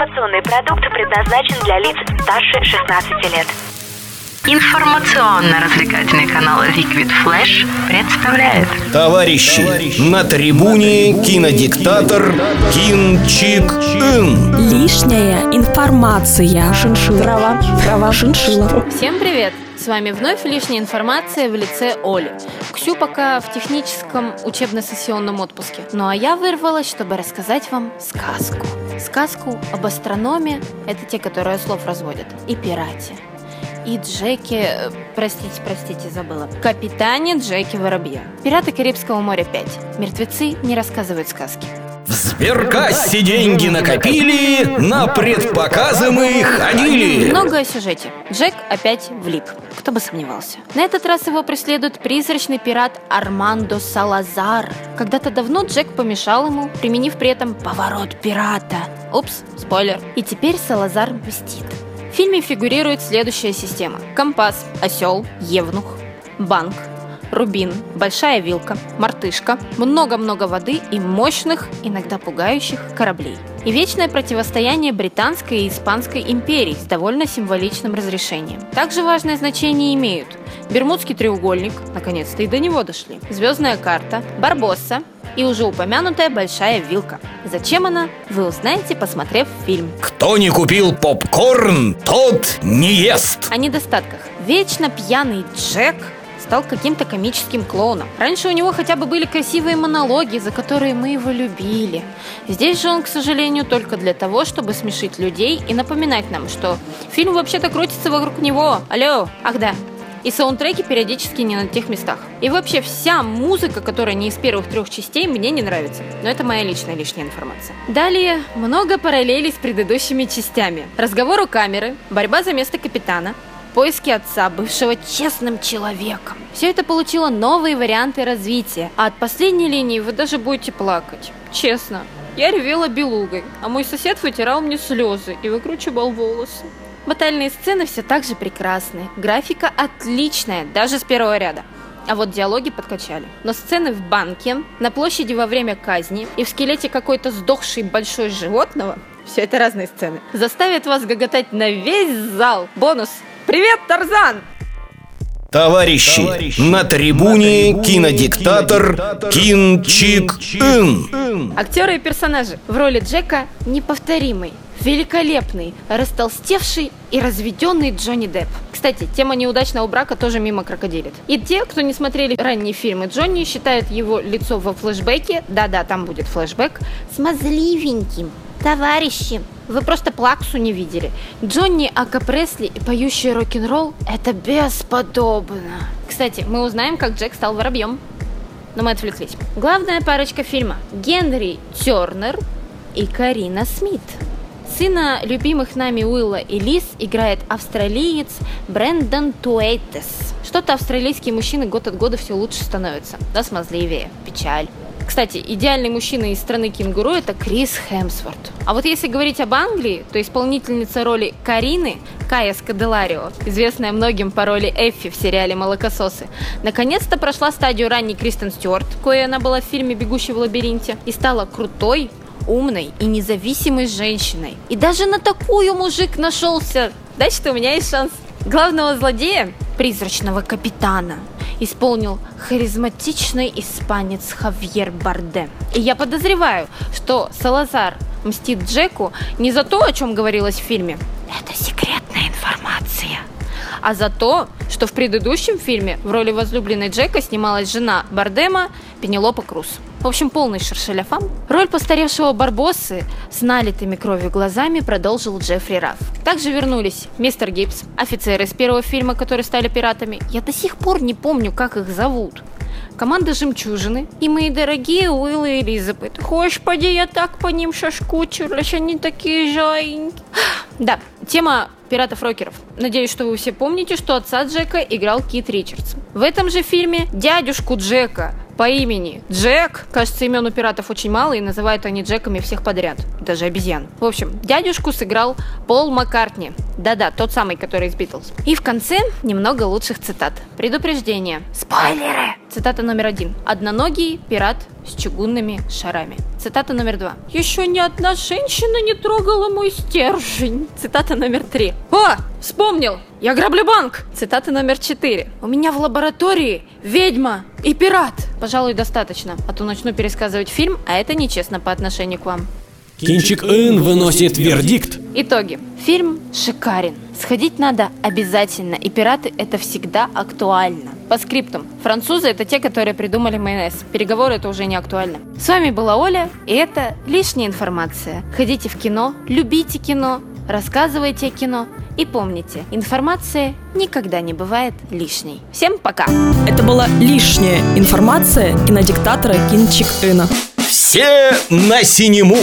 Информационный продукт предназначен для лиц старше 16 лет. Информационно-развлекательный канал Liquid Flash представляет Товарищи, на трибуне кинодиктатор Кин Чик Ин. Лишняя информация. Шиншилла. Трава. Трава. Шиншилла. Всем привет! С вами вновь лишняя информация в лице Оли. Ксю пока в техническом учебно-сессионном отпуске. Ну а я вырвалась, чтобы рассказать вам сказку. Сказку об астрономе, это те, которые слов разводят, и пирате. И Джеки... э, Простите, простите, забыла. Капитане Джеки Воробья. Пираты Карибского моря 5. Мертвецы не рассказывают сказки. В сберкассе деньги накопили, на предпоказы мы ходили. Много о сюжете. Джек опять влип. Кто бы сомневался. На этот раз его преследует призрачный пират Армандо Салазар. Когда-то давно Джек помешал ему, применив при этом поворот пирата. Упс, спойлер. И теперь Салазар мстит. В фильме фигурирует следующая система. Компас, осел, евнух, банк, рубин, большая вилка, мартышка, много-много воды и мощных, иногда пугающих кораблей. И вечное противостояние британской и испанской империй с довольно символичным разрешением. Также важное значение имеют Бермудский треугольник, наконец-то и до него дошли, звездная карта, Барбосса и уже упомянутая большая вилка. Зачем она, вы узнаете, посмотрев фильм. Кто не купил попкорн, тот не ест. О недостатках. Вечно пьяный Джек стал каким-то комическим клоуном. Раньше у него хотя бы были красивые монологи, за которые мы его любили. Здесь же он, к сожалению, только для того, чтобы смешить людей и напоминать нам, что фильм вообще-то крутится вокруг него. Алло, ах да, и саундтреки периодически не на тех местах. И вообще вся музыка, которая не из первых трех частей, мне не нравится. Но это моя личная лишняя информация. Далее много параллелей с предыдущими частями. Разговор у камеры, борьба за место капитана, поиски отца, бывшего честным человеком. Все это получило новые варианты развития, а от последней линии вы даже будете плакать. Честно. Я ревела белугой, а мой сосед вытирал мне слезы и выкручивал волосы. Батальные сцены все так же прекрасны. Графика отличная, даже с первого ряда. А вот диалоги подкачали. Но сцены в банке, на площади во время казни и в скелете какой-то сдохшей большой животного все это разные сцены. Заставят вас гоготать на весь зал. Бонус. Привет, Тарзан! Товарищи, на трибуне кинодиктатор Кин Чик Ин. Актеры и персонажи. В роли Джека неповторимый, великолепный, растолстевший и разведенный Джонни Депп. Кстати, тема неудачного брака тоже мимо крокодилит. И те, кто не смотрели ранние фильмы Джонни, считают его лицо во флешбеке, да-да, там будет флешбэк, смазливеньким. Товарищи, вы просто плаксу не видели. Джонни Ака Пресли и поющий рок-н-ролл – это бесподобно. Кстати, мы узнаем, как Джек стал воробьем. Но мы отвлеклись. Главная парочка фильма – Генри Тернер и Карина Смит. Сына любимых нами Уилла и Лиз играет австралиец Брэндон Туэйтес. Что-то австралийские мужчины год от года все лучше становятся. Да, смазливее. Печаль. Кстати, идеальный мужчина из страны кенгуру – это Крис Хемсворт. А вот если говорить об Англии, то исполнительница роли Карины, Кая Скаделарио, известная многим по роли Эффи в сериале «Молокососы», наконец-то прошла стадию ранней Кристен Стюарт, кое она была в фильме «Бегущий в лабиринте», и стала крутой, умной и независимой женщиной. И даже на такую мужик нашелся. Значит, у меня есть шанс. Главного злодея, призрачного капитана, исполнил харизматичный испанец Хавьер Барде. И я подозреваю, что Салазар мстит Джеку не за то, о чем говорилось в фильме. Это секретная информация. А за то, что в предыдущем фильме в роли возлюбленной Джека снималась жена Бардема Пенелопа Круз. В общем, полный шершеляфам. Роль постаревшего Барбоссы с налитыми кровью глазами продолжил Джеффри Рафф. Также вернулись мистер Гибс, офицеры из первого фильма, которые стали пиратами. Я до сих пор не помню, как их зовут. Команда «Жемчужины» и мои дорогие Уилл и Элизабет. Господи, я так по ним шашкучилась, они такие жаленькие. Да, тема пиратов-рокеров. Надеюсь, что вы все помните, что отца Джека играл Кит Ричардс. В этом же фильме дядюшку Джека по имени Джек. Кажется, имен у пиратов очень мало, и называют они Джеками всех подряд. Даже обезьян. В общем, дядюшку сыграл Пол Маккартни. Да-да, тот самый, который из Битлз. И в конце немного лучших цитат. Предупреждение. Спойлеры! Цитата номер один. Одноногий пират с чугунными шарами. Цитата номер два. Еще ни одна женщина не трогала мой стержень. Цитата номер три. О, вспомнил! Я граблю банк! Цитата номер четыре. У меня в лаборатории ведьма и пират. Пожалуй, достаточно, а то начну пересказывать фильм, а это нечестно по отношению к вам. Кинчик Ин выносит вердикт. Итоги. Фильм шикарен. Сходить надо обязательно, и пираты это всегда актуально. По скриптам. Французы это те, которые придумали майонез. Переговоры это уже не актуально. С вами была Оля, и это лишняя информация. Ходите в кино, любите кино, рассказывайте о кино. И помните, информация никогда не бывает лишней. Всем пока! Это была лишняя информация кинодиктатора Кинчик Ина. Все на синему!